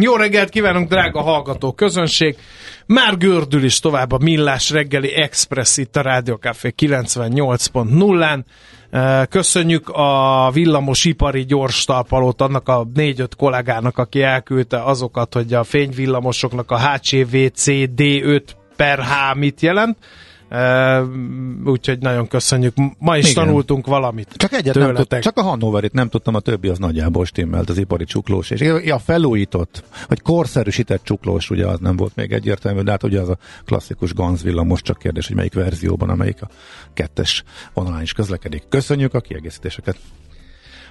Jó reggelt kívánunk, drága hallgató közönség! Már gördül is tovább a Millás reggeli Express itt a Rádió Café 98.0-án. Köszönjük a villamosipari gyors talpalót annak a négy-öt kollégának, aki elküldte azokat, hogy a fényvillamosoknak a HCVC D5 per H mit jelent. Úgyhogy nagyon köszönjük. Ma is Igen. tanultunk valamit. Csak egyet nem tudtam, csak a Hannoverit nem tudtam, a többi az nagyjából stimmelt, az ipari csuklós. És a felújított, vagy korszerűsített csuklós, ugye az nem volt még egyértelmű, de hát ugye az a klasszikus Ganz villamos, csak kérdés, hogy melyik verzióban, amelyik a kettes vonalán is közlekedik. Köszönjük a kiegészítéseket.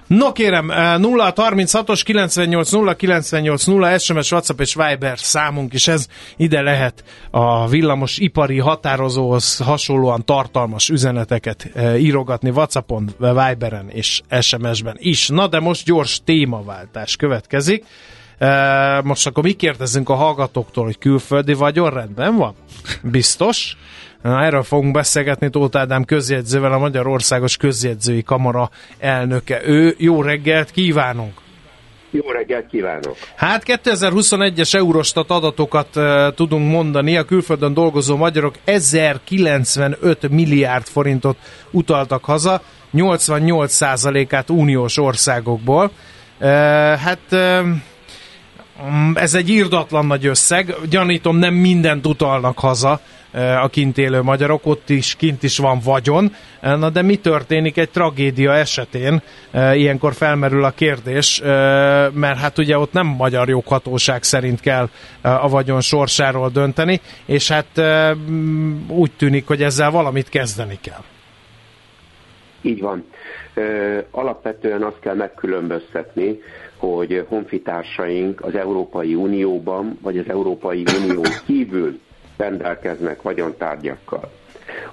No kérem, 0 36-os 98 0 98 0 SMS, WhatsApp és Viber számunk is ez. Ide lehet a villamos ipari határozóhoz hasonlóan tartalmas üzeneteket e, írogatni WhatsAppon, Viberen és SMS-ben is. Na de most gyors témaváltás következik. E, most akkor mi kérdezünk a hallgatóktól, hogy külföldi vagyon rendben van? Biztos? Na, erről fogunk beszélgetni Tóth Ádám közjegyzővel, a Magyarországos Közjegyzői Kamara elnöke. Ő, jó reggelt kívánunk! Jó reggelt kívánok! Hát 2021-es Eurostat adatokat uh, tudunk mondani. A külföldön dolgozó magyarok 1095 milliárd forintot utaltak haza, 88%-át uniós országokból. Uh, hát uh, ez egy írdatlan nagy összeg. Gyanítom, nem mindent utalnak haza a kint élő magyarok, ott is kint is van vagyon. Na de mi történik egy tragédia esetén? Ilyenkor felmerül a kérdés, mert hát ugye ott nem magyar joghatóság szerint kell a vagyon sorsáról dönteni, és hát úgy tűnik, hogy ezzel valamit kezdeni kell. Így van. Alapvetően azt kell megkülönböztetni, hogy honfitársaink az Európai Unióban, vagy az Európai Unió kívül rendelkeznek vagyontárgyakkal.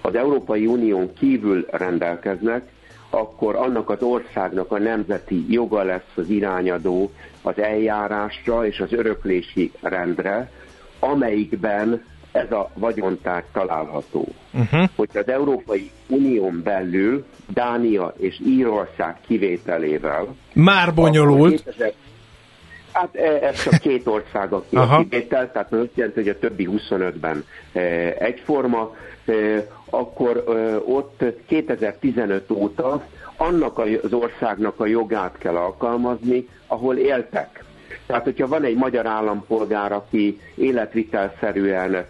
Az Európai Unión kívül rendelkeznek, akkor annak az országnak a nemzeti joga lesz az irányadó az eljárásra és az öröklési rendre, amelyikben ez a vagyontárgy található. Uh-huh. Hogyha az Európai Unión belül Dánia és Írország kivételével... Már bonyolult. 2000, Hát e, ez csak két ország, a kivétel, tehát azt jelenti, hogy a többi 25-ben e, egyforma, e, akkor ott 2015 óta annak az országnak a jogát kell alkalmazni, ahol éltek. Tehát, hogyha van egy magyar állampolgár, aki életvitelszerűen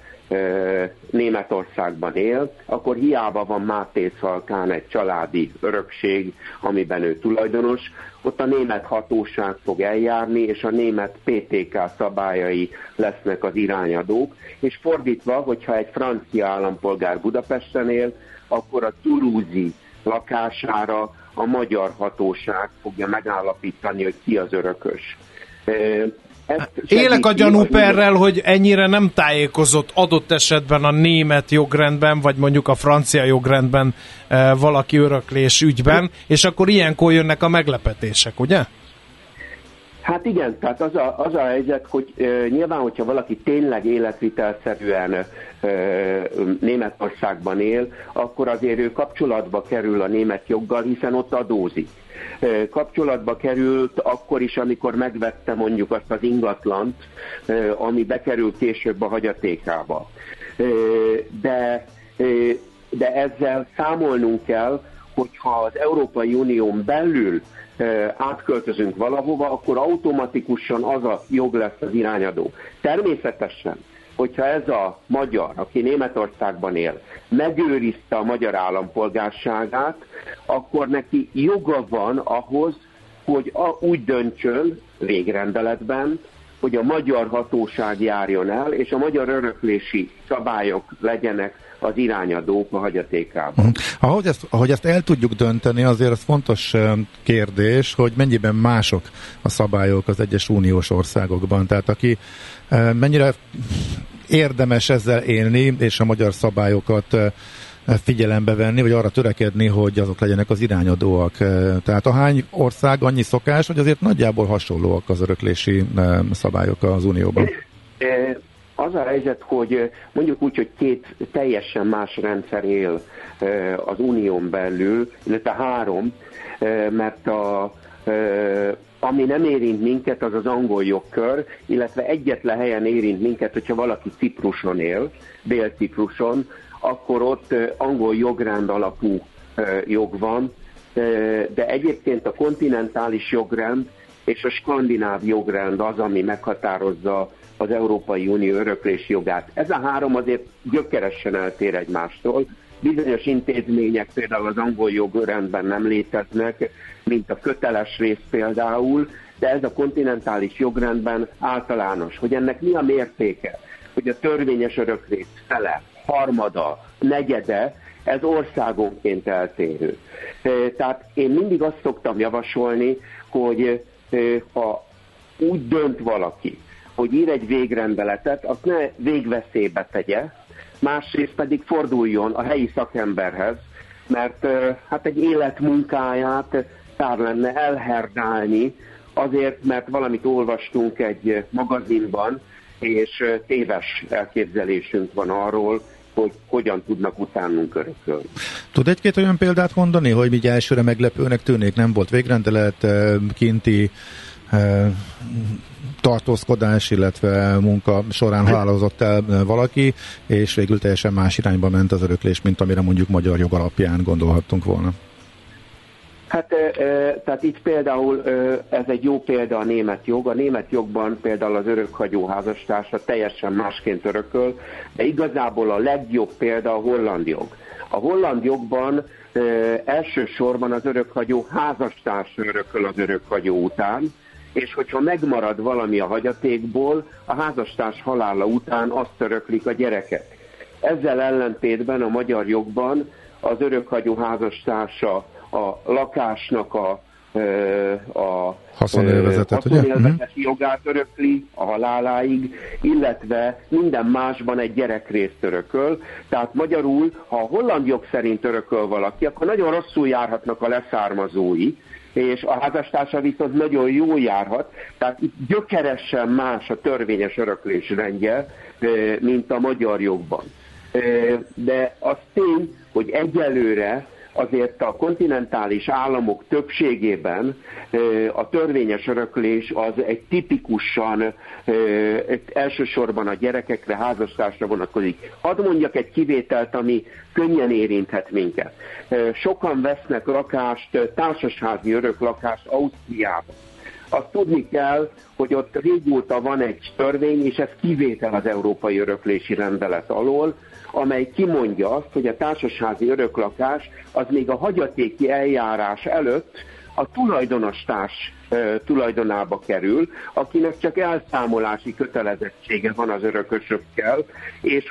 Németországban él, akkor hiába van Máté Szalkán egy családi örökség, amiben ő tulajdonos, ott a német hatóság fog eljárni, és a német PTK szabályai lesznek az irányadók, és fordítva, hogyha egy francia állampolgár Budapesten él, akkor a tulúzi lakására a magyar hatóság fogja megállapítani, hogy ki az örökös. Élek a gyanúperrel, hogy ennyire nem tájékozott adott esetben a német jogrendben, vagy mondjuk a francia jogrendben e, valaki öröklés ügyben, és akkor ilyenkor jönnek a meglepetések, ugye? Hát igen, tehát az a, az a helyzet, hogy e, nyilván, hogyha valaki tényleg életvitelszerűen e, Németországban él, akkor azért ő kapcsolatba kerül a német joggal, hiszen ott adózik kapcsolatba került akkor is, amikor megvette mondjuk azt az ingatlant, ami bekerül később a hagyatékába. De, de ezzel számolnunk kell, hogyha az Európai Unión belül átköltözünk valahova, akkor automatikusan az a jog lesz az irányadó. Természetesen hogyha ez a magyar, aki Németországban él, megőrizte a magyar állampolgárságát, akkor neki joga van ahhoz, hogy a, úgy döntsön végrendeletben, hogy a magyar hatóság járjon el, és a magyar öröklési szabályok legyenek az irányadók a hagyatékában. Uh-huh. Ahogy, ezt, ahogy ezt el tudjuk dönteni, azért az fontos kérdés, hogy mennyiben mások a szabályok az egyes uniós országokban. Tehát aki mennyire érdemes ezzel élni, és a magyar szabályokat figyelembe venni, vagy arra törekedni, hogy azok legyenek az irányadóak. Tehát a hány ország annyi szokás, hogy azért nagyjából hasonlóak az öröklési szabályok az Unióban? Az a helyzet, hogy mondjuk úgy, hogy két teljesen más rendszer él az unión belül, illetve három, mert a, ami nem érint minket, az az angol jogkör, illetve egyetlen helyen érint minket, hogyha valaki Cipruson él, Dél-Cipruson, akkor ott angol jogrend alapú jog van, de egyébként a kontinentális jogrend és a skandináv jogrend az, ami meghatározza az Európai Unió öröklési jogát. Ez a három azért gyökeresen eltér egymástól. Bizonyos intézmények például az angol jogrendben nem léteznek, mint a köteles rész például, de ez a kontinentális jogrendben általános. Hogy ennek mi a mértéke? Hogy a törvényes öröklész fele, harmada, negyede, ez országonként eltérő. Tehát én mindig azt szoktam javasolni, hogy ha úgy dönt valaki, hogy ír egy végrendeletet, azt ne végveszélybe tegye, másrészt pedig forduljon a helyi szakemberhez, mert hát egy életmunkáját kár lenne elherdálni, azért, mert valamit olvastunk egy magazinban, és téves elképzelésünk van arról, hogy hogyan tudnak utánunk örökölni. Tud egy-két olyan példát mondani, hogy így elsőre meglepőnek tűnik, nem volt végrendelet, kinti tartózkodás, illetve munka során halálozott el valaki, és végül teljesen más irányba ment az öröklés, mint amire mondjuk magyar jog alapján gondolhattunk volna. Hát tehát itt például ez egy jó példa a német jog. A német jogban például az örökhagyó házastársa teljesen másként örököl, de igazából a legjobb példa a holland jog. A holland jogban elsősorban az örökhagyó házastárs örököl az örökhagyó után, és hogyha megmarad valami a hagyatékból, a házastárs halála után azt öröklik a gyereket. Ezzel ellentétben a magyar jogban az örökhagyó házastársa a lakásnak a a haszonélvezetet, haszonélvezeti uh-huh. jogát örökli a haláláig, illetve minden másban egy gyerekrészt örököl. Tehát magyarul, ha a holland jog szerint örököl valaki, akkor nagyon rosszul járhatnak a leszármazói, és a házastársa viszont nagyon jól járhat, tehát itt gyökeresen más a törvényes öröklés rendje, mint a magyar jogban. De az tény, hogy egyelőre azért a kontinentális államok többségében a törvényes öröklés az egy tipikusan elsősorban a gyerekekre, házastársra vonatkozik. Hadd mondjak egy kivételt, ami könnyen érinthet minket. Sokan vesznek lakást, társasházi öröklakást Ausztriában azt tudni kell, hogy ott régóta van egy törvény, és ez kivétel az Európai Öröklési Rendelet alól, amely kimondja azt, hogy a társasházi öröklakás az még a hagyatéki eljárás előtt a tulajdonos társ e, tulajdonába kerül, akinek csak elszámolási kötelezettsége van az örökösökkel, és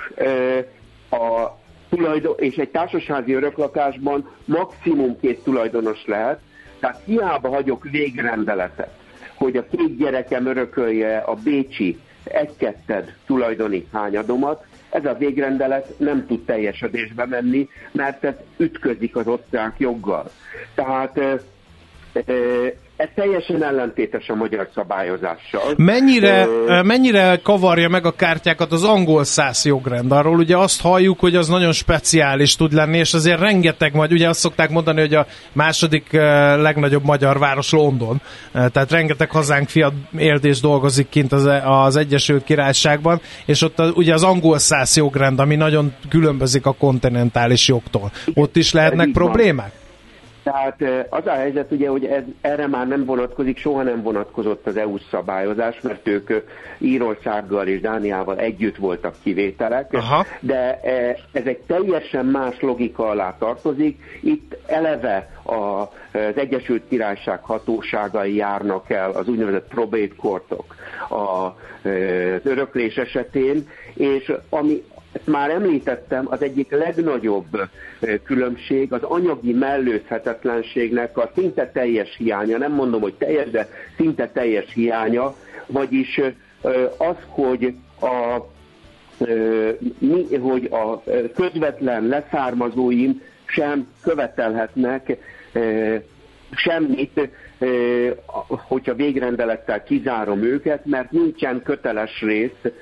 a tulajdon, és egy társasházi öröklakásban maximum két tulajdonos lehet, tehát hiába hagyok végrendeletet, hogy a két gyerekem örökölje a Bécsi egy-ketted tulajdoni hányadomat, ez a végrendelet nem tud teljesedésbe menni, mert ez ütközik az osztrák joggal. Tehát ez teljesen ellentétes a magyar szabályozással. Mennyire, uh, mennyire kavarja meg a kártyákat az angol száz jogrend? Arról ugye azt halljuk, hogy az nagyon speciális tud lenni, és azért rengeteg, majd ugye azt szokták mondani, hogy a második legnagyobb magyar város London, tehát rengeteg hazánk fiat élt és dolgozik kint az, az Egyesült Királyságban, és ott a, ugye az angol száz jogrend, ami nagyon különbözik a kontinentális jogtól. Ott is lehetnek problémák? Tehát az a helyzet ugye, hogy ez, erre már nem vonatkozik, soha nem vonatkozott az EU szabályozás, mert ők Írországgal és Dániával együtt voltak kivételek, Aha. de ez egy teljesen más logika alá tartozik. Itt eleve az Egyesült Királyság hatóságai járnak el az úgynevezett probate courtok az öröklés esetén, és ami ezt már említettem, az egyik legnagyobb különbség az anyagi mellőzhetetlenségnek a szinte teljes hiánya, nem mondom, hogy teljes, de szinte teljes hiánya, vagyis az, hogy a, hogy a közvetlen leszármazóim sem követelhetnek semmit, hogyha végrendelettel kizárom őket, mert nincsen köteles rész,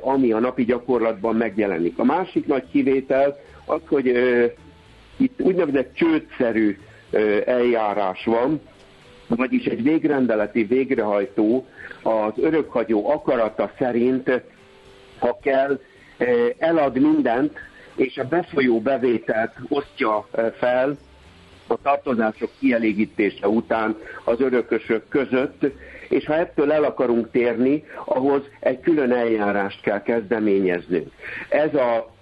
ami a napi gyakorlatban megjelenik. A másik nagy kivétel az, hogy itt úgynevezett csődszerű eljárás van, vagyis egy végrendeleti végrehajtó az örökhagyó akarata szerint, ha kell, elad mindent, és a befolyó bevételt osztja fel a tartozások kielégítése után az örökösök között, és ha ettől el akarunk térni, ahhoz egy külön eljárást kell kezdeményeznünk. Ez a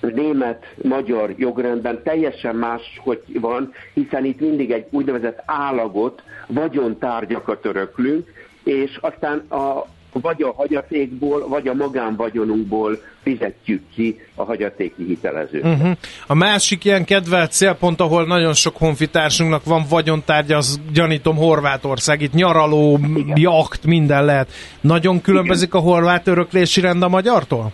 német-magyar jogrendben teljesen más, hogy van, hiszen itt mindig egy úgynevezett állagot, vagyontárgyakat öröklünk, és aztán a vagy a hagyatékból, vagy a magánvagyonunkból fizetjük ki a hagyatéki hitelezőt. Uh-huh. A másik ilyen kedvelt célpont, ahol nagyon sok honfitársunknak van vagyontárgya, az gyanítom Horvátország. Itt nyaraló, Igen. jakt, minden lehet. Nagyon különbözik Igen. a horvát öröklési rend a magyartól?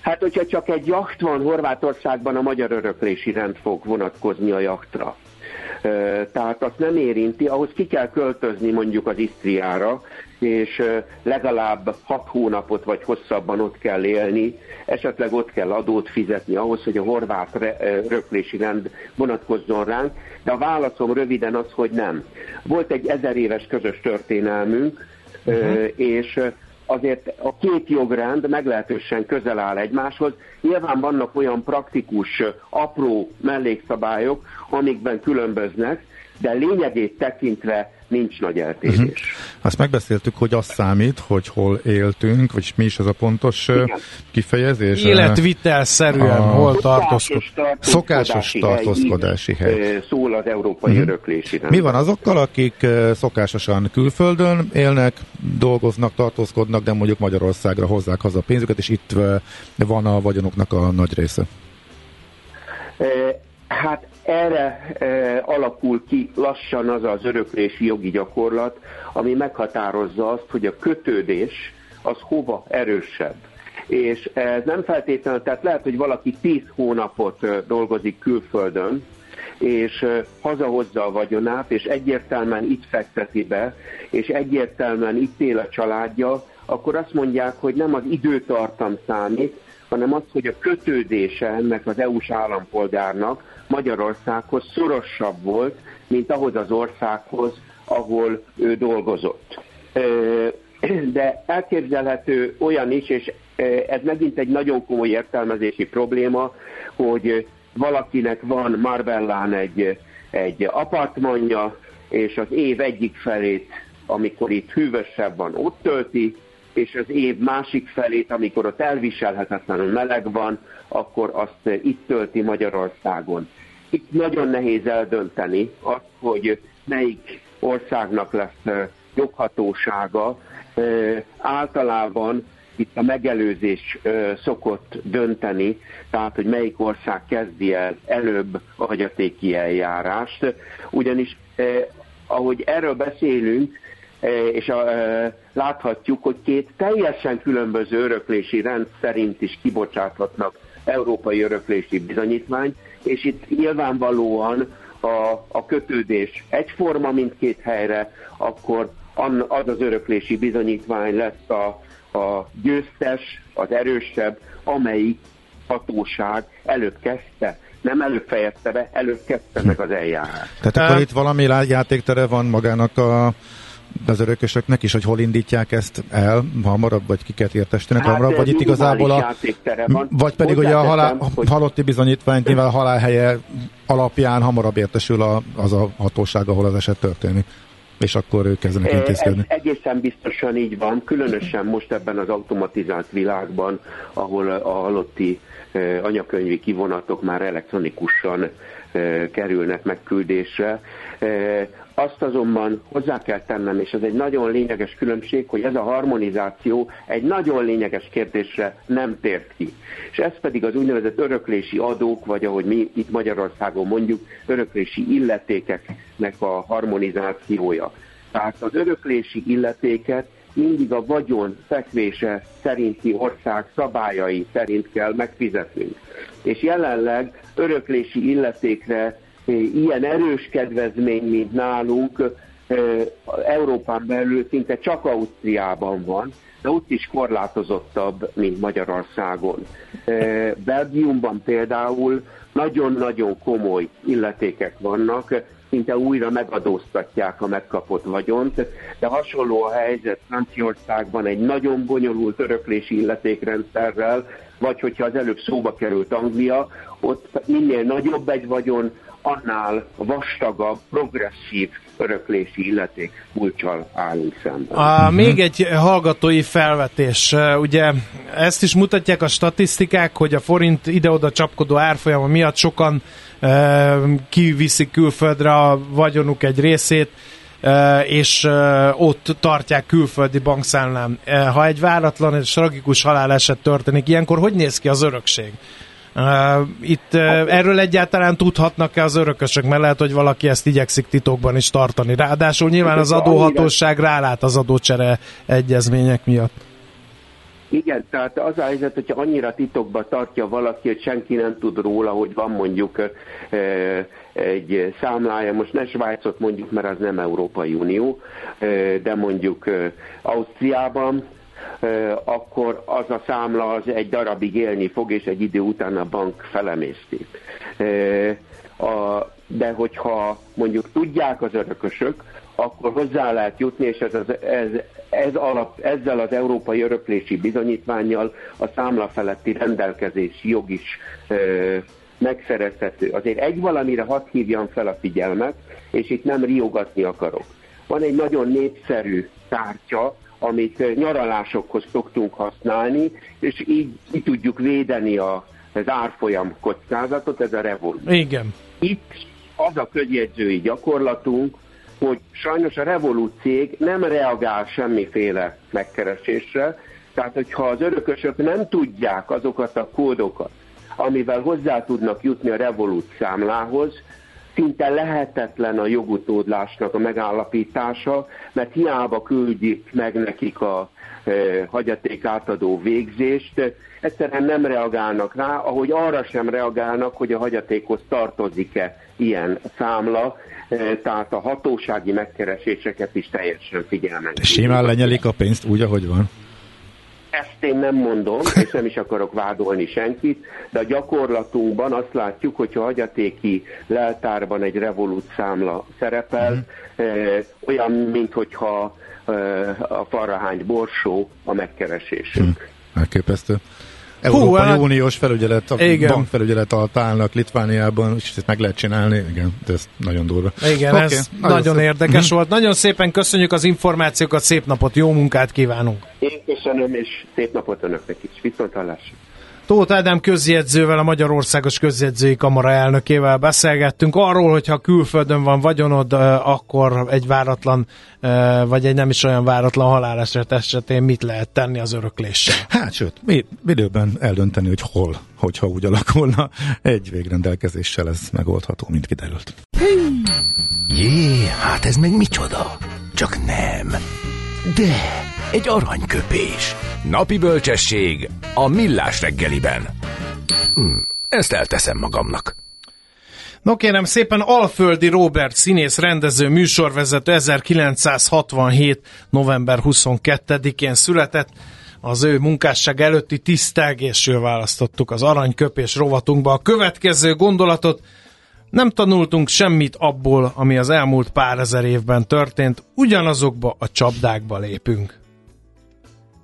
Hát, hogyha csak egy jacht van Horvátországban, a magyar öröklési rend fog vonatkozni a jachtra tehát azt nem érinti, ahhoz ki kell költözni mondjuk az Isztriára, és legalább hat hónapot vagy hosszabban ott kell élni, esetleg ott kell adót fizetni ahhoz, hogy a horvát röklési rend vonatkozzon ránk, de a válaszom röviden az, hogy nem. Volt egy ezer éves közös történelmünk, uh-huh. és azért a két jogrend meglehetősen közel áll egymáshoz. Nyilván vannak olyan praktikus, apró mellékszabályok, amikben különböznek, de lényegét tekintve nincs nagy eltérés. Uh-huh. Azt megbeszéltük, hogy az számít, hogy hol éltünk, vagy mi is az a pontos Igen. kifejezés? Életvitelszerűen a... hol tartózkodunk. Szokásos tartózkodási hely. hely. Szól az európai uh-huh. öröklési Mi van azokkal, akik szokásosan külföldön élnek, dolgoznak, tartózkodnak, de mondjuk Magyarországra hozzák haza a pénzüket, és itt van a vagyonoknak a nagy része? Hát erre e, alakul ki lassan az az öröklési jogi gyakorlat, ami meghatározza azt, hogy a kötődés az hova erősebb. És ez nem feltétlenül, tehát lehet, hogy valaki 10 hónapot dolgozik külföldön, és hazahozza a vagyonát, és egyértelműen itt fekteti be, és egyértelműen itt él a családja, akkor azt mondják, hogy nem az időtartam számít, hanem az, hogy a kötődése ennek az EU-s állampolgárnak Magyarországhoz szorosabb volt, mint ahhoz az országhoz, ahol ő dolgozott. De elképzelhető olyan is, és ez megint egy nagyon komoly értelmezési probléma, hogy valakinek van Marbellán egy, egy apartmanja, és az év egyik felét, amikor itt hűvösebb van, ott tölti, és az év másik felét, amikor ott elviselhetetlenül meleg van, akkor azt itt tölti Magyarországon. Itt nagyon nehéz eldönteni azt, hogy melyik országnak lesz joghatósága. Általában itt a megelőzés szokott dönteni, tehát hogy melyik ország kezdi el előbb a hagyatéki eljárást, ugyanis ahogy erről beszélünk, és a, láthatjuk, hogy két teljesen különböző öröklési rend szerint is kibocsáthatnak európai öröklési bizonyítvány, és itt nyilvánvalóan a, a kötődés egyforma mindkét helyre, akkor az az öröklési bizonyítvány lesz a, a győztes, az erősebb, amelyik hatóság előbb kezdte nem előbb fejezte be, előbb kezdte meg az eljárás. Tehát akkor itt valami játéktere van magának a az örökösöknek is, hogy hol indítják ezt el hamarabb, vagy kiket értesítenek hát, hamarabb, vagy itt igazából a, vagy pedig ugye a halál, hogy... halotti bizonyítványt nyilván a halálhelye alapján hamarabb értesül a, az a hatóság, ahol az eset történik és akkor ők kezdenek intézkedni. Ez egészen biztosan így van, különösen most ebben az automatizált világban, ahol a halotti anyakönyvi kivonatok már elektronikusan kerülnek megküldésre. Azt azonban hozzá kell tennem, és ez egy nagyon lényeges különbség, hogy ez a harmonizáció egy nagyon lényeges kérdésre nem tért ki. És ez pedig az úgynevezett öröklési adók, vagy ahogy mi itt Magyarországon mondjuk, öröklési illetékeknek a harmonizációja. Tehát az öröklési illetéket mindig a vagyon fekvése szerinti ország szabályai szerint kell megfizetnünk. És jelenleg öröklési illetékre ilyen erős kedvezmény, mint nálunk, Európán belül szinte csak Ausztriában van, de ott is korlátozottabb, mint Magyarországon. Belgiumban például nagyon-nagyon komoly illetékek vannak, szinte újra megadóztatják a megkapott vagyont, de hasonló a helyzet Franciaországban egy nagyon bonyolult öröklési illetékrendszerrel, vagy hogyha az előbb szóba került Anglia, ott minél nagyobb egy vagyon, annál vastagabb, progresszív öröklési illeték kulcsal állunk szemben. A, még egy hallgatói felvetés. Ugye ezt is mutatják a statisztikák, hogy a forint ide-oda csapkodó árfolyama miatt sokan e, kiviszik külföldre a vagyonuk egy részét, e, és e, ott tartják külföldi bankszámlán. E, ha egy váratlan és tragikus haláleset történik, ilyenkor hogy néz ki az örökség? Itt erről egyáltalán tudhatnak-e az örökösök, mert lehet, hogy valaki ezt igyekszik titokban is tartani. Ráadásul nyilván az adóhatóság rálát az adócsere egyezmények miatt. Igen, tehát az a helyzet, hogyha annyira titokba tartja valaki, hogy senki nem tud róla, hogy van mondjuk egy számlája, most ne Svájcot mondjuk, mert az nem Európai Unió, de mondjuk Ausztriában, akkor az a számla az egy darabig élni fog, és egy idő után a bank felemészti. De hogyha mondjuk tudják az örökösök, akkor hozzá lehet jutni, és ez, az, ez, ez alap, ezzel az európai öröklési bizonyítványjal a számla feletti rendelkezési jog is e, megszerezhető. Azért egy valamire hadd hívjam fel a figyelmet, és itt nem riogatni akarok. Van egy nagyon népszerű tárgya, amit nyaralásokhoz szoktunk használni, és így ki tudjuk védeni a, az árfolyam kockázatot, ez a Revolut. Igen. Itt az a közjegyzői gyakorlatunk, hogy sajnos a Revolut cég nem reagál semmiféle megkeresésre, tehát hogyha az örökösök nem tudják azokat a kódokat, amivel hozzá tudnak jutni a Revolut számlához, szinte lehetetlen a jogutódlásnak a megállapítása, mert hiába küldjük meg nekik a e, hagyaték átadó végzést, egyszerűen nem reagálnak rá, ahogy arra sem reagálnak, hogy a hagyatékhoz tartozik-e ilyen számla, e, tehát a hatósági megkereséseket is teljesen figyelmen. Simán lenyelik a pénzt úgy, ahogy van. Én nem mondom, és nem is akarok vádolni senkit, de a gyakorlatunkban azt látjuk, hogyha hagyatéki leltárban egy revolút számla szerepel, uh-huh. olyan, minthogyha eh, a farrahány borsó a megkeresésünk. Uh-huh. Elképesztő. Európai Hú, hát- Uniós felügyelet, a igen. bankfelügyelet alatt állnak Litvániában, és ezt meg lehet csinálni, igen, de ez nagyon durva. Igen, okay, ez nagyon, nagyon érdekes volt. Nagyon szépen köszönjük az információkat, szép napot, jó munkát kívánunk! Én köszönöm, és szép napot önöknek is. Viszont hallásra! Tóth Ádám közjegyzővel, a Magyarországos Közjegyzői Kamara elnökével beszélgettünk arról, hogy ha külföldön van vagyonod, akkor egy váratlan, vagy egy nem is olyan váratlan haláleset esetén mit lehet tenni az örökléssel? Hát sőt, mi időben eldönteni, hogy hol, hogyha úgy alakulna, egy végrendelkezéssel ez megoldható, mint kiderült. Jé, hát ez meg micsoda? Csak nem. De egy aranyköpés. Napi bölcsesség a millás reggeliben. Hm, ezt elteszem magamnak. No kérem szépen, Alföldi Robert színész, rendező, műsorvezető 1967. november 22-én született. Az ő munkásság előtti tisztelgésről választottuk az aranyköpés rovatunkba. A következő gondolatot Nem tanultunk semmit abból, ami az elmúlt pár ezer évben történt, ugyanazokba a csapdákba lépünk.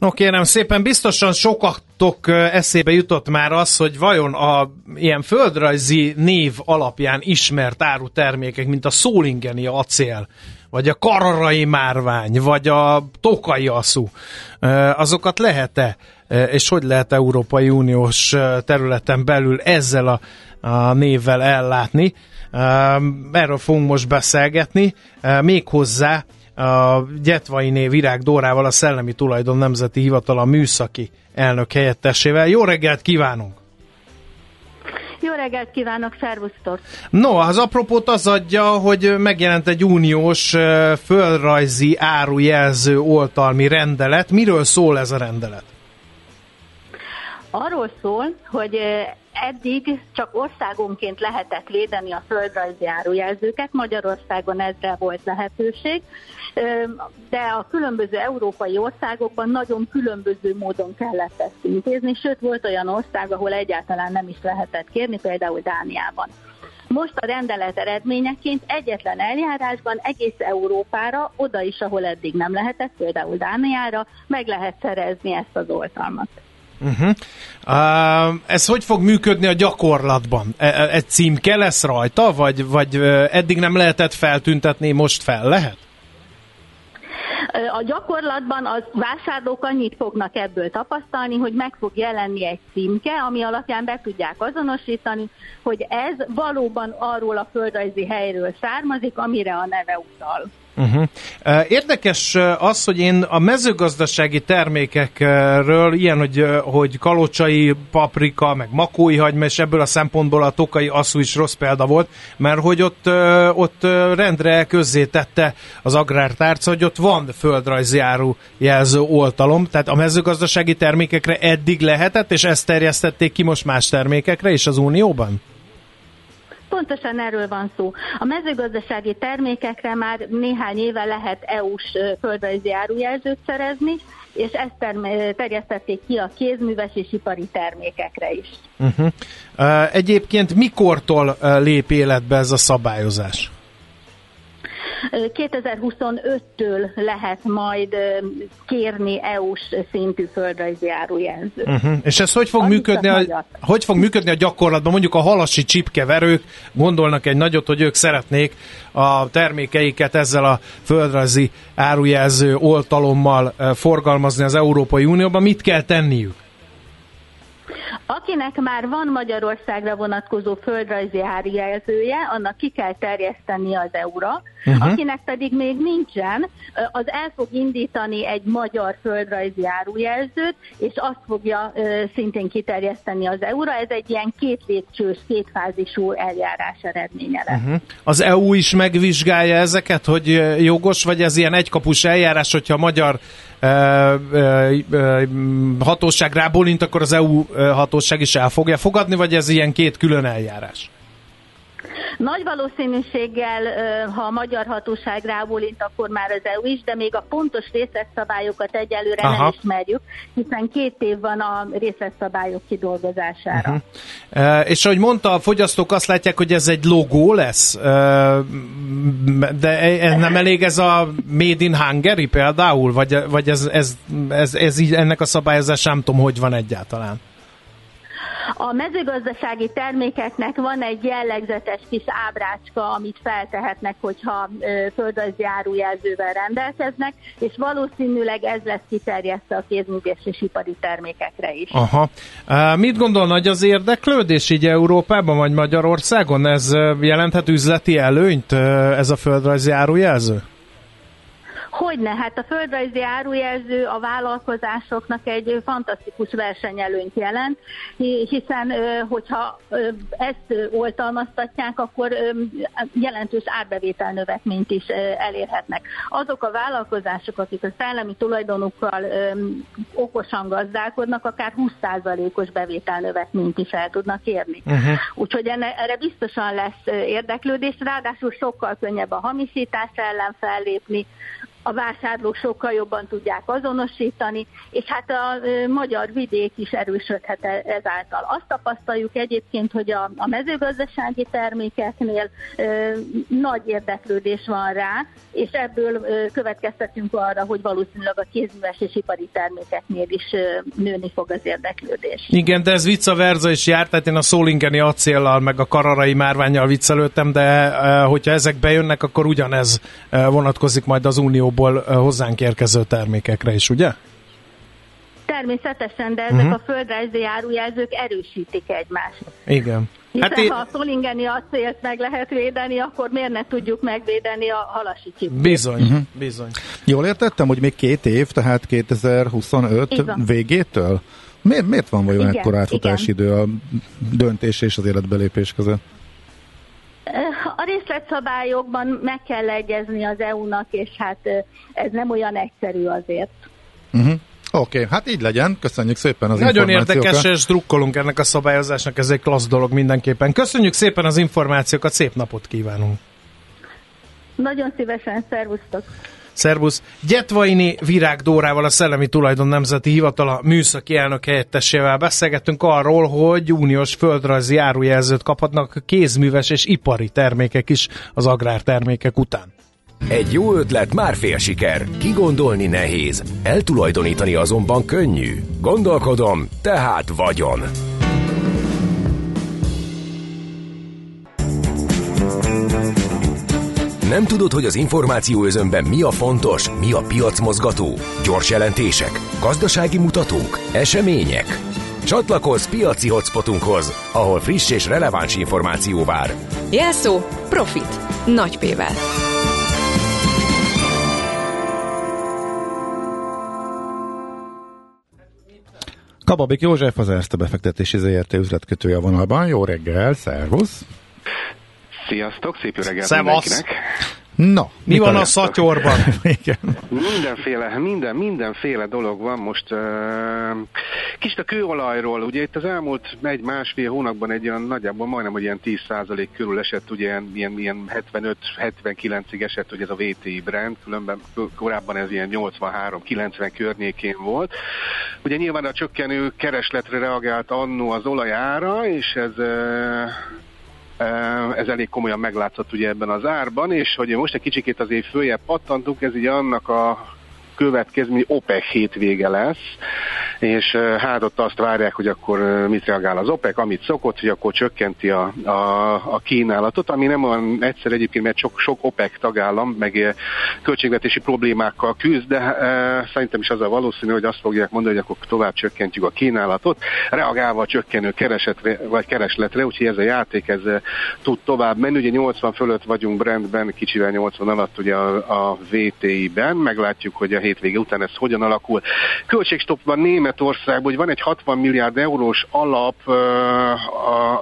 No kérem szépen, biztosan sokatok eszébe jutott már az, hogy vajon a ilyen földrajzi név alapján ismert árutermékek, mint a szólingeni acél, vagy a kararai márvány, vagy a tokai aszú, azokat lehet-e, és hogy lehet Európai Uniós területen belül ezzel a, a névvel ellátni? Erről fogunk most beszélgetni, méghozzá a Gyetvainé Virág Dórával, a Szellemi Tulajdon Nemzeti Hivatala műszaki elnök helyettesével. Jó reggelt kívánunk! Jó reggelt kívánok, szervusztok! No, az apropót az adja, hogy megjelent egy uniós földrajzi árujelző oltalmi rendelet. Miről szól ez a rendelet? Arról szól, hogy eddig csak országonként lehetett védeni a földrajzi árujelzőket, Magyarországon ezre volt lehetőség, de a különböző európai országokban nagyon különböző módon kellett ezt intézni, sőt volt olyan ország, ahol egyáltalán nem is lehetett kérni, például Dániában. Most a rendelet eredményeként egyetlen eljárásban egész Európára, oda is, ahol eddig nem lehetett, például Dániára, meg lehet szerezni ezt az oltalmat. Uh-huh. Uh, ez hogy fog működni a gyakorlatban? E, e, egy címke lesz rajta, vagy, vagy eddig nem lehetett feltüntetni, most fel lehet? A gyakorlatban az vásárlók annyit fognak ebből tapasztalni, hogy meg fog jelenni egy címke, ami alapján be tudják azonosítani, hogy ez valóban arról a földrajzi helyről származik, amire a neve utal. Uh-huh. Érdekes az, hogy én a mezőgazdasági termékekről, ilyen, hogy, hogy kalocsai paprika, meg makói hagyma, és ebből a szempontból a tokai asszú is rossz példa volt, mert hogy ott, ott rendre tette az agrártárca, hogy ott van földrajzi áru jelző oltalom, tehát a mezőgazdasági termékekre eddig lehetett, és ezt terjesztették ki most más termékekre is az Unióban? Pontosan erről van szó. A mezőgazdasági termékekre már néhány éve lehet EU-s földrajzi árujelzőt szerezni, és ezt terjesztették ki a kézműves és ipari termékekre is. Uh-huh. Uh, egyébként mikortól lép életbe ez a szabályozás? 2025-től lehet majd kérni EU-s szintű földrajzi árujelzőt. Uh-huh. És ez hogy fog, működni a, hogy fog működni a gyakorlatban? Mondjuk a halasi csipkeverők gondolnak egy nagyot, hogy ők szeretnék a termékeiket ezzel a földrajzi árujelző oltalommal forgalmazni az Európai Unióban. Mit kell tenniük? Akinek már van Magyarországra vonatkozó földrajzi árjelzője, annak ki kell terjeszteni az eura. Uh-huh. Akinek pedig még nincsen, az el fog indítani egy magyar földrajzi árujelzőt, és azt fogja szintén kiterjeszteni az eura. Ez egy ilyen két lépcsős, kétfázisú eljárás eredménye lesz. Uh-huh. Az EU is megvizsgálja ezeket, hogy jogos, vagy ez ilyen egykapus eljárás, hogyha a magyar hatóság rábólint, akkor az EU hatóság is el fogja fogadni, vagy ez ilyen két külön eljárás? Nagy valószínűséggel, ha a magyar hatóság rábólint, akkor már az EU is, de még a pontos részletszabályokat egyelőre Aha. nem ismerjük, hiszen két év van a részletszabályok kidolgozására. Uh-huh. És ahogy mondta, a fogyasztók azt látják, hogy ez egy logó lesz, de ez nem elég ez a Made in Hungary például, vagy, vagy ez, ez, ez, ez így, ennek a szabályozás nem tudom, hogy van egyáltalán. A mezőgazdasági termékeknek van egy jellegzetes kis ábrácska, amit feltehetnek, hogyha földrajzi árujelzővel rendelkeznek, és valószínűleg ez lesz kiterjesztve a kézműves és ipari termékekre is. Aha. Mit gondol nagy az érdeklődés így Európában vagy Magyarországon? Ez jelenthet üzleti előnyt, ez a földrajzi árujelző? Hogyne, hát a földrajzi árujelző a vállalkozásoknak egy fantasztikus versenyelőnyt jelent, hiszen hogyha ezt oltalmaztatják, akkor jelentős árbevétel növekményt is elérhetnek. Azok a vállalkozások, akik a szellemi tulajdonukkal okosan gazdálkodnak, akár 20%-os bevétel növekményt is el tudnak érni. Uh-huh. Úgyhogy erre biztosan lesz érdeklődés, ráadásul sokkal könnyebb a hamisítás ellen fellépni, a vásárlók sokkal jobban tudják azonosítani, és hát a magyar vidék is erősödhet e, ezáltal. Azt tapasztaljuk egyébként, hogy a, a mezőgazdasági termékeknél ö, nagy érdeklődés van rá, és ebből ö, következtetünk arra, hogy valószínűleg a kézműves és ipari termékeknél is ö, nőni fog az érdeklődés. Igen, de ez vicca verza is járt, tehát én a szólingeni acéllal, meg a kararai márványjal viccelődtem, de hogyha ezek bejönnek, akkor ugyanez vonatkozik majd az unió Unióból hozzánk érkező termékekre is, ugye? Természetesen, de ezek uh-huh. a földrajzi árujelzők erősítik egymást. Igen. Hiszen hát én... ha a szolingeni acélt meg lehet védeni, akkor miért ne tudjuk megvédeni a halasi csipét? Bizony, uh-huh. bizony. Jól értettem, hogy még két év, tehát 2025 végétől? Miért, miért van vajon igen, ekkor átfutási idő a döntés és az életbelépés között? A részletszabályokban meg kell egyezni az EU-nak, és hát ez nem olyan egyszerű azért. Uh-huh. Oké, okay, hát így legyen. Köszönjük szépen az Nagyon érdekes, és drukkolunk ennek a szabályozásnak, ez egy klassz dolog mindenképpen. Köszönjük szépen az információkat, szép napot kívánunk! Nagyon szívesen, szervusztok! Szervusz! Gyetvaini Virág Dórával, a Szellemi Tulajdon Nemzeti Hivatala műszaki elnök helyettesével beszélgettünk arról, hogy uniós földrajzi árujelzőt kaphatnak kézműves és ipari termékek is az agrártermékek után. Egy jó ötlet már fél siker. Kigondolni nehéz, eltulajdonítani azonban könnyű. Gondolkodom, tehát vagyon. Nem tudod, hogy az információ özönben mi a fontos, mi a piacmozgató? Gyors jelentések, gazdasági mutatók, események? Csatlakozz piaci hotspotunkhoz, ahol friss és releváns információ vár. Jelszó Profit. Nagy P-vel. Kababik József az Erste befektetési ZRT üzletkötője a vonalban. Jó reggel, szervusz! Sziasztok, szép jó reggelt Szevasz. mindenkinek! No, mi van a szatyorban? Mindenféle, minden, mindenféle dolog van most. Uh, kicsit a kőolajról, ugye itt az elmúlt egy másfél hónapban egy olyan nagyjából majdnem, hogy ilyen 10% körül esett, ugye ilyen, ilyen, ilyen 75-79-ig esett, hogy ez a VTI brand, különben korábban ez ilyen 83-90 környékén volt. Ugye nyilván a csökkenő keresletre reagált annó az olajára, és ez uh, ez elég komolyan meglátszott ugye ebben az árban, és hogy most egy kicsikét azért följebb pattantunk, ez ugye annak a következmény OPEC hétvége lesz, és hát ott azt várják, hogy akkor mit reagál az OPEC, amit szokott, hogy akkor csökkenti a, a, a kínálatot, ami nem olyan egyszer egyébként, mert sok, sok OPEC tagállam, meg költségvetési problémákkal küzd, de e, szerintem is az a valószínű, hogy azt fogják mondani, hogy akkor tovább csökkentjük a kínálatot, reagálva a csökkenő keresetre, vagy keresletre, úgyhogy ez a játék ez tud tovább menni. Ugye 80 fölött vagyunk Brentben, kicsivel 80 alatt ugye a, a VTI-ben, meglátjuk, hogy a hétvége után ez hogyan alakul. Költségstoppban Németországban, hogy van egy 60 milliárd eurós alap,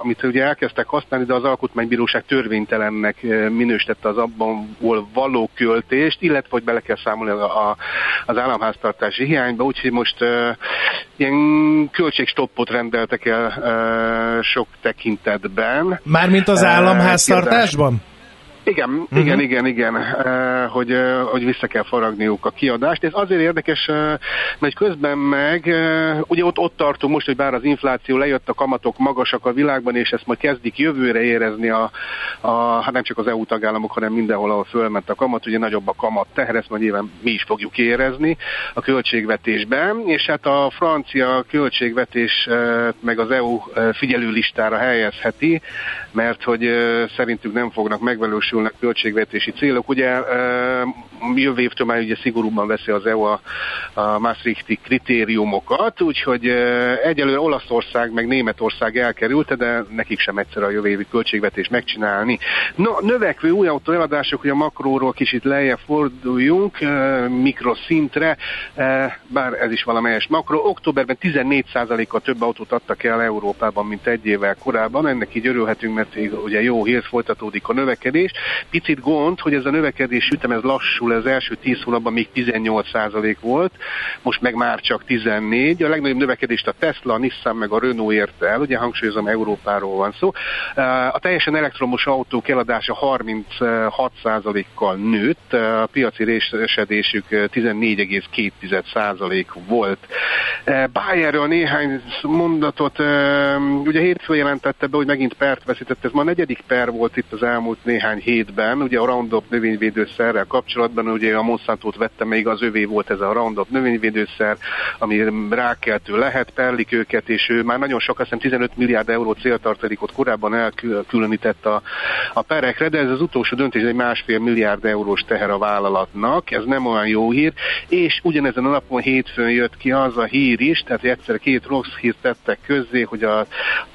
amit ugye elkezdtek használni, de az Alkotmánybíróság törvénytelennek minősítette az abban való költést, illetve hogy bele kell számolni a, az államháztartási hiányba, úgyhogy most ilyen költségstoppot rendeltek el sok tekintetben. Mármint az államháztartásban? Igen, uh-huh. igen, igen, igen, uh, hogy, uh, hogy vissza kell faragniuk a kiadást. Ez azért érdekes, uh, mert közben meg, ugye ott, ott tartunk most, hogy bár az infláció lejött, a kamatok magasak a világban, és ezt majd kezdik jövőre érezni a, a hát nem csak az EU tagállamok, hanem mindenhol, ahol fölment a kamat, ugye nagyobb a kamat teher, ezt majd nyilván mi is fogjuk érezni a költségvetésben, és hát a francia költségvetés meg az EU figyelő listára helyezheti, mert hogy szerintük nem fognak megvalósulni teljesülnek költségvetési célok. Ugye jövő évtől már ugye szigorúban veszi az EU a, a Maastrichti kritériumokat, úgyhogy egyelőre Olaszország meg Németország elkerülte, de nekik sem egyszer a jövő évi költségvetés megcsinálni. No, növekvő új autó eladások, hogy a makróról kicsit lejjebb forduljunk, mikroszintre, bár ez is valamelyes makro. Októberben 14%-kal több autót adtak el Európában, mint egy évvel korábban. Ennek így örülhetünk, mert ugye jó hír folytatódik a növekedés. Picit gond, hogy ez a növekedés ütem ez lassul, az első 10 hónapban még 18% volt, most meg már csak 14. A legnagyobb növekedést a Tesla, a Nissan meg a Renault érte el, ugye hangsúlyozom Európáról van szó. A teljesen elektromos autók eladása 36%-kal nőtt, a piaci részesedésük 14,2% volt. Bayerről néhány mondatot, ugye hétfő jelentette be, hogy megint pert veszített, ez ma a negyedik per volt itt az elmúlt néhány hétben, ugye a Roundup növényvédőszerrel kapcsolatban, ugye a Monsanto-t vette még az övé volt ez a Roundup növényvédőszer, ami rákeltő lehet, perlik őket, és ő már nagyon sok, azt hiszem 15 milliárd euró céltartalékot korábban elkülönített a, a perekre, de ez az utolsó döntés egy másfél milliárd eurós teher a vállalatnak, ez nem olyan jó hír, és ugyanezen a napon hétfőn jött ki az a hír is, tehát egyszer két rossz hírt tettek közzé, hogy a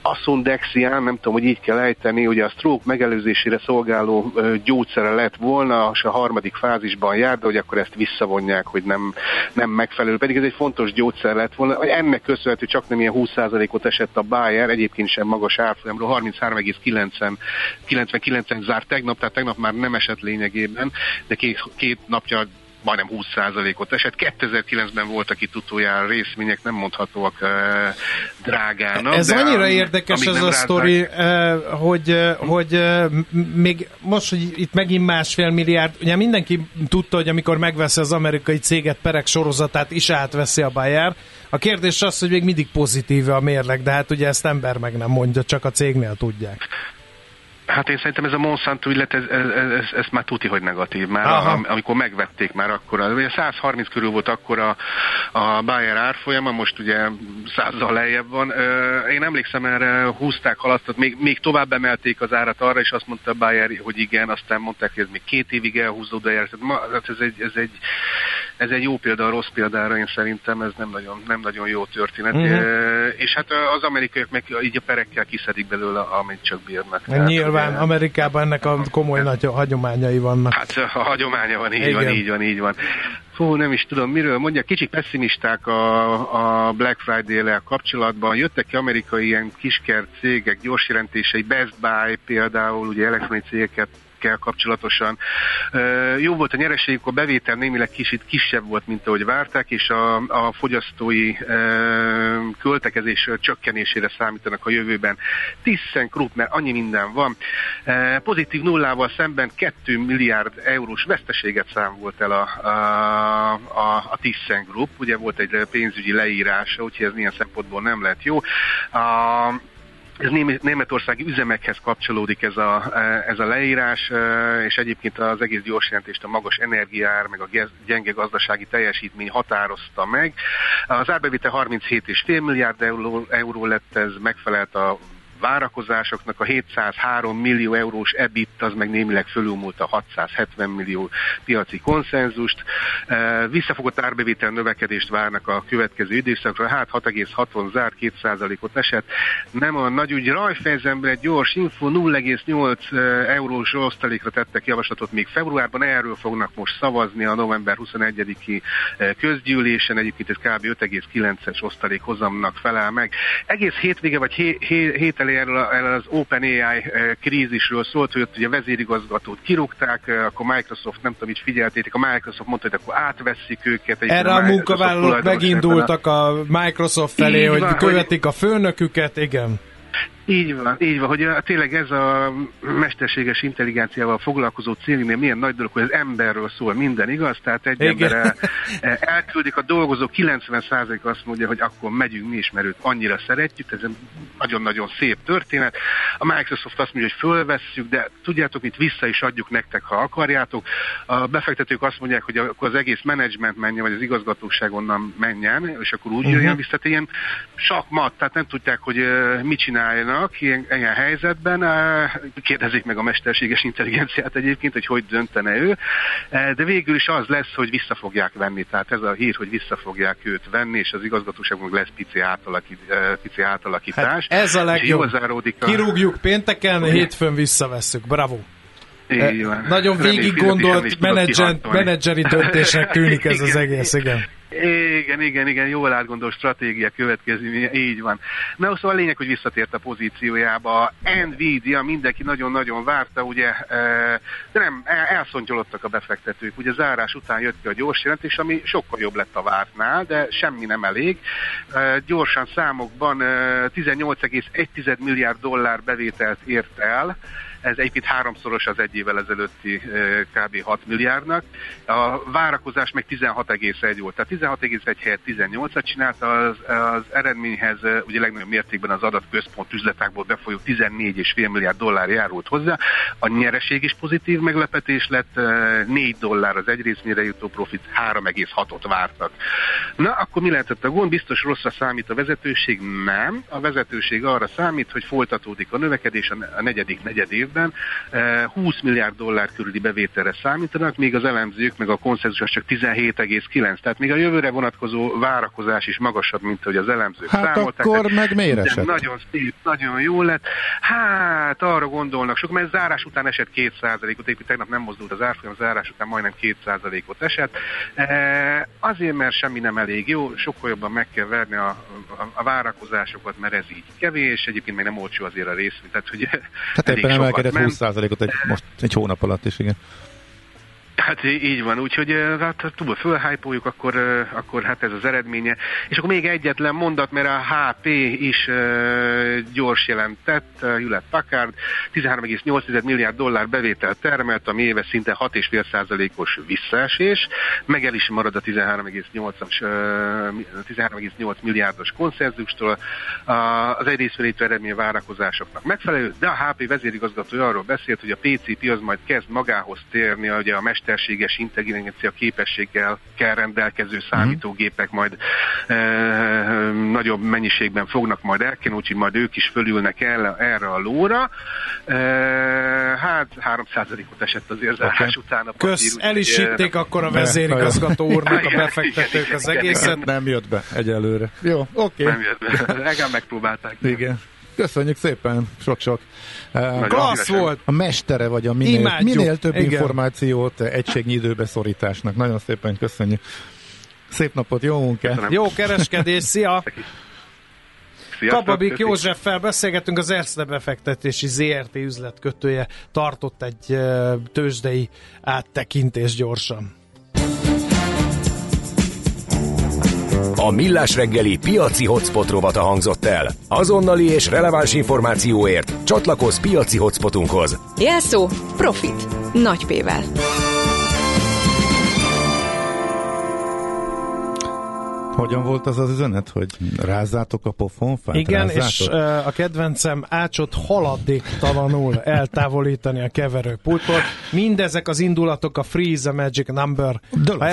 Asundexian, nem tudom, hogy így kell ejteni, ugye a stroke megelőzésére szolgáló gyógyszere lett volna, és a harmadik fázisban jár, de hogy akkor ezt visszavonják, hogy nem, nem megfelelő. Pedig ez egy fontos gyógyszer lett volna. Ennek köszönhető csak nem ilyen 20%-ot esett a Bayer, egyébként sem magas árfolyamról, 33,99-en zárt tegnap, tehát tegnap már nem esett lényegében, de két, két napja majdnem 20%-ot esett. 2009-ben voltak itt utoljára részvények, nem mondhatóak uh, drágának. Ez annyira érdekes ez a sztori, uh, hogy, uh, hogy uh, még most, hogy itt megint másfél milliárd, ugye mindenki tudta, hogy amikor megveszi az amerikai céget perek sorozatát is átveszi a Bayer. A kérdés az, hogy még mindig pozitív a mérleg, de hát ugye ezt ember meg nem mondja, csak a cégnél tudják. Hát én szerintem ez a Monsanto illet, ez, ez, ez, ez már tuti, hogy negatív. Már a, amikor megvették már akkor, ugye 130 körül volt akkor a, a Bayer árfolyama, most ugye 100 lejjebb van. Én emlékszem erre, húzták, halasztott, még, még tovább emelték az árat arra, és azt mondta Bayer, hogy igen, aztán mondták, hogy ez még két évig elhúzódó jár. Hát ez egy, ez egy ez egy jó példa a rossz példára, én szerintem ez nem nagyon, nem nagyon jó történet. Mm-hmm. E, és hát az amerikaiak meg így a perekkel kiszedik belőle, amit csak bírnak. Tehát, Nyilván ugye, Amerikában ennek a komoly nagy hagyományai vannak. Hát a hagyománya van, így Igen. van, így van, így van. Fú, nem is tudom miről mondja, kicsit pessimisták a, a Black Friday-lel kapcsolatban. Jöttek ki amerikai ilyen kisker cégek gyors jelentései, Best Buy például, ugye elektronikai cégeket termékekkel kapcsolatosan. Jó volt a nyereségük, a bevétel némileg kicsit kisebb volt, mint ahogy várták, és a, a fogyasztói költekezés csökkenésére számítanak a jövőben. ThyssenKrupp, mert annyi minden van. Pozitív nullával szemben 2 milliárd eurós veszteséget számolt el a, a, a, a ThyssenKrupp. Ugye volt egy pénzügyi leírása, úgyhogy ez milyen szempontból nem lett jó. A, ez németországi üzemekhez kapcsolódik ez a, ez a leírás, és egyébként az egész gyors jelentést a magas energiár, meg a gyenge gazdasági teljesítmény határozta meg. Az árbevétel 37,5 milliárd euró, euró lett, ez megfelelt a várakozásoknak a 703 millió eurós EBIT az meg némileg fölülmúlt a 670 millió piaci konszenzust. E, visszafogott árbevétel növekedést várnak a következő időszakra, hát 6,60 zárt, 2%-ot esett. Nem a nagy úgy rajfejzembre egy gyors info, 0,8 e, eurós osztalékra tettek javaslatot még februárban, erről fognak most szavazni a november 21-i e, közgyűlésen, egyébként ez kb. 5,9-es osztalék hozamnak felel meg. Egész hétvége vagy hé, hé, hétel erről, erről az OpenAI eh, krízisről szólt, hogy ott ugye a vezérigazgatót kirúgták, eh, akkor Microsoft, nem tudom, így figyeltétek, a Microsoft mondta, hogy akkor átveszik őket. Erre a, a munkavállalók megindultak a Microsoft felé, hogy van, követik hogy... a főnöküket, igen. Így van, így van, hogy tényleg ez a mesterséges intelligenciával foglalkozó cégnél milyen nagy dolog, hogy az emberről szól minden, igaz? Tehát egy ember elküldik a dolgozó, 90% azt mondja, hogy akkor megyünk mi is, mert őt annyira szeretjük, ez egy nagyon-nagyon szép történet. A Microsoft azt mondja, hogy fölvesszük, de tudjátok, mit vissza is adjuk nektek, ha akarjátok. A befektetők azt mondják, hogy akkor az egész menedzsment menjen, vagy az igazgatóság onnan menjen, és akkor úgy uh-huh. jöjjön vissza, ilyen sakmat, tehát nem tudják, hogy mit csináljanak, döntenek ilyen, ilyen helyzetben, kérdezik meg a mesterséges intelligenciát egyébként, hogy hogy döntene ő, de végül is az lesz, hogy vissza fogják venni, tehát ez a hír, hogy vissza fogják őt venni, és az igazgatóságunk lesz pici, átalakít, pici átalakítás. Hát ez a legjobb. A... Kirúgjuk pénteken, Ugye? hétfőn visszavesszük. Bravo! Van. Nagyon végig gondolt menedzseri döntésnek tűnik ez az egész, igen. Igen, igen, igen, jól átgondolt stratégia következő, így van. Na, szóval a lényeg, hogy visszatért a pozíciójába. Nvidia, mindenki nagyon-nagyon várta, ugye, e, de nem, elszontyolottak a befektetők. Ugye zárás után jött ki a gyors jelentés, ami sokkal jobb lett a vártnál, de semmi nem elég. E, gyorsan számokban 18,1 e, milliárd dollár bevételt ért el, ez egyébként háromszoros az egy évvel ezelőtti kb. 6 milliárdnak. A várakozás meg 16,1 volt, tehát 16,1 helyett 18-at csinált, az, az eredményhez ugye legnagyobb mértékben az adatközpont üzletákból befolyó 14,5 milliárd dollár járult hozzá. A nyereség is pozitív meglepetés lett, 4 dollár az egy részmére jutó profit, 3,6-ot vártak. Na, akkor mi lehetett a gond? Biztos rosszra számít a vezetőség? Nem. A vezetőség arra számít, hogy folytatódik a növekedés a negyedik negyed év évben 20 eh, milliárd dollár körüli bevételre számítanak, még az elemzők, meg a konszenzus csak 17,9. Tehát még a jövőre vonatkozó várakozás is magasabb, mint hogy az elemzők hát számolták. akkor meg miért esett? Nagyon szép, nagyon jó lett. Hát arra gondolnak sok, mert zárás után esett 2%-ot, épp tegnap nem mozdult az árfolyam, zárás után majdnem 2%-ot esett. E, azért, mert semmi nem elég jó, sokkal jobban meg kell verni a, a, a várakozásokat, mert ez így kevés, egyébként még nem olcsó azért a részvény, tehát hogy hát elég sokat emelkedett 20%-ot egy, most egy hónap alatt is, igen. Hát így van, úgyhogy hát túl fölhájpoljuk, akkor, akkor hát ez az eredménye. És akkor még egyetlen mondat, mert a HP is gyors jelentett, Hewlett Packard 13,8 milliárd dollár bevételt termelt, ami éves szinte 6,5%-os visszaesés, meg el is marad a 13,8 uh, 13,8 milliárdos konszenzustól. Az egyrészt eredmény várakozásoknak megfelelő, de a HP vezérigazgatója arról beszélt, hogy a PCP az majd kezd magához térni, ugye a mester mesterséges intelligencia képességgel kell rendelkező számítógépek majd e, nagyobb mennyiségben fognak majd elkenni, úgyhogy majd ők is fölülnek el, erre a lóra. E, hát 3%-ot esett az érzás okay. után a Kösz, el is hitték akkor a vezérigazgató úrnak a befektetők az egészet. Nem jött be egyelőre. Jó, oké. Okay. Nem jött be. Legalább megpróbálták. Igen. Köszönjük szépen, sok-sok. Uh, Klassz volt! A mestere vagy a minél, minél több Igen. információt egységnyi időbeszorításnak. Nagyon szépen köszönjük. Szép napot, jó munkát! Jó kereskedés, szia! Kababik Józseffel beszélgetünk, az Erste befektetési ZRT üzletkötője tartott egy tőzsdei áttekintés gyorsan. A Millás reggeli piaci hotspot rovata hangzott el. Azonnali és releváns információért csatlakozz piaci hotspotunkhoz. Jelszó Profit. Nagy P-vel. Hogyan volt az az üzenet, hogy rázzátok a pofonfát? Igen, rázzátok? és uh, a kedvencem ácsot haladéktalanul eltávolítani a keverőpultból. Mindezek az indulatok a Freeze a Magic Number.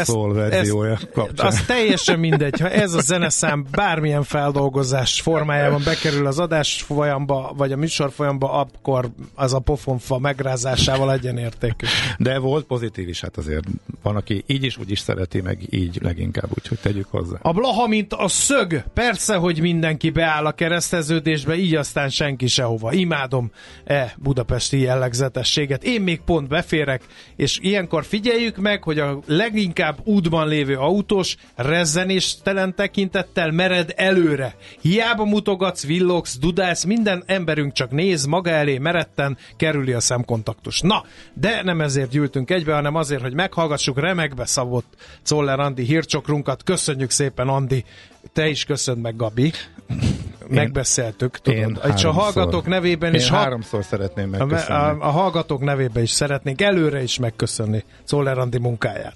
Soul verziója kapcsán. Az teljesen mindegy. Ha ez a zeneszám bármilyen feldolgozás formájában bekerül az adás folyamba, vagy a műsor folyamba, akkor az a pofonfa megrázásával legyen értékű. De volt pozitív is, hát azért van, aki így is úgy is szereti, meg így leginkább, úgyhogy tegyük hozzá. A blaha, mint a szög. Persze, hogy mindenki beáll a kereszteződésbe, így aztán senki sehova. Imádom e budapesti jellegzetességet. Én még pont beférek, és ilyenkor figyeljük meg, hogy a leginkább útban lévő autós rezzenéstelen tekintettel mered előre. Hiába mutogatsz, villogsz, dudálsz, minden emberünk csak néz maga elé meretten, kerüli a szemkontaktus. Na, de nem ezért gyűltünk egybe, hanem azért, hogy meghallgassuk remekbe szabott Czoller Andi hírcsokrunkat. Köszönjük szépen szépen, Andi. Te is köszönd meg, Gabi. Megbeszéltük, tudod. Én Egy a hallgatók nevében is. Én háromszor szeretném megköszönni. A, a, a hallgatók nevében is szeretnénk előre is megköszönni Czoller Andi munkáját.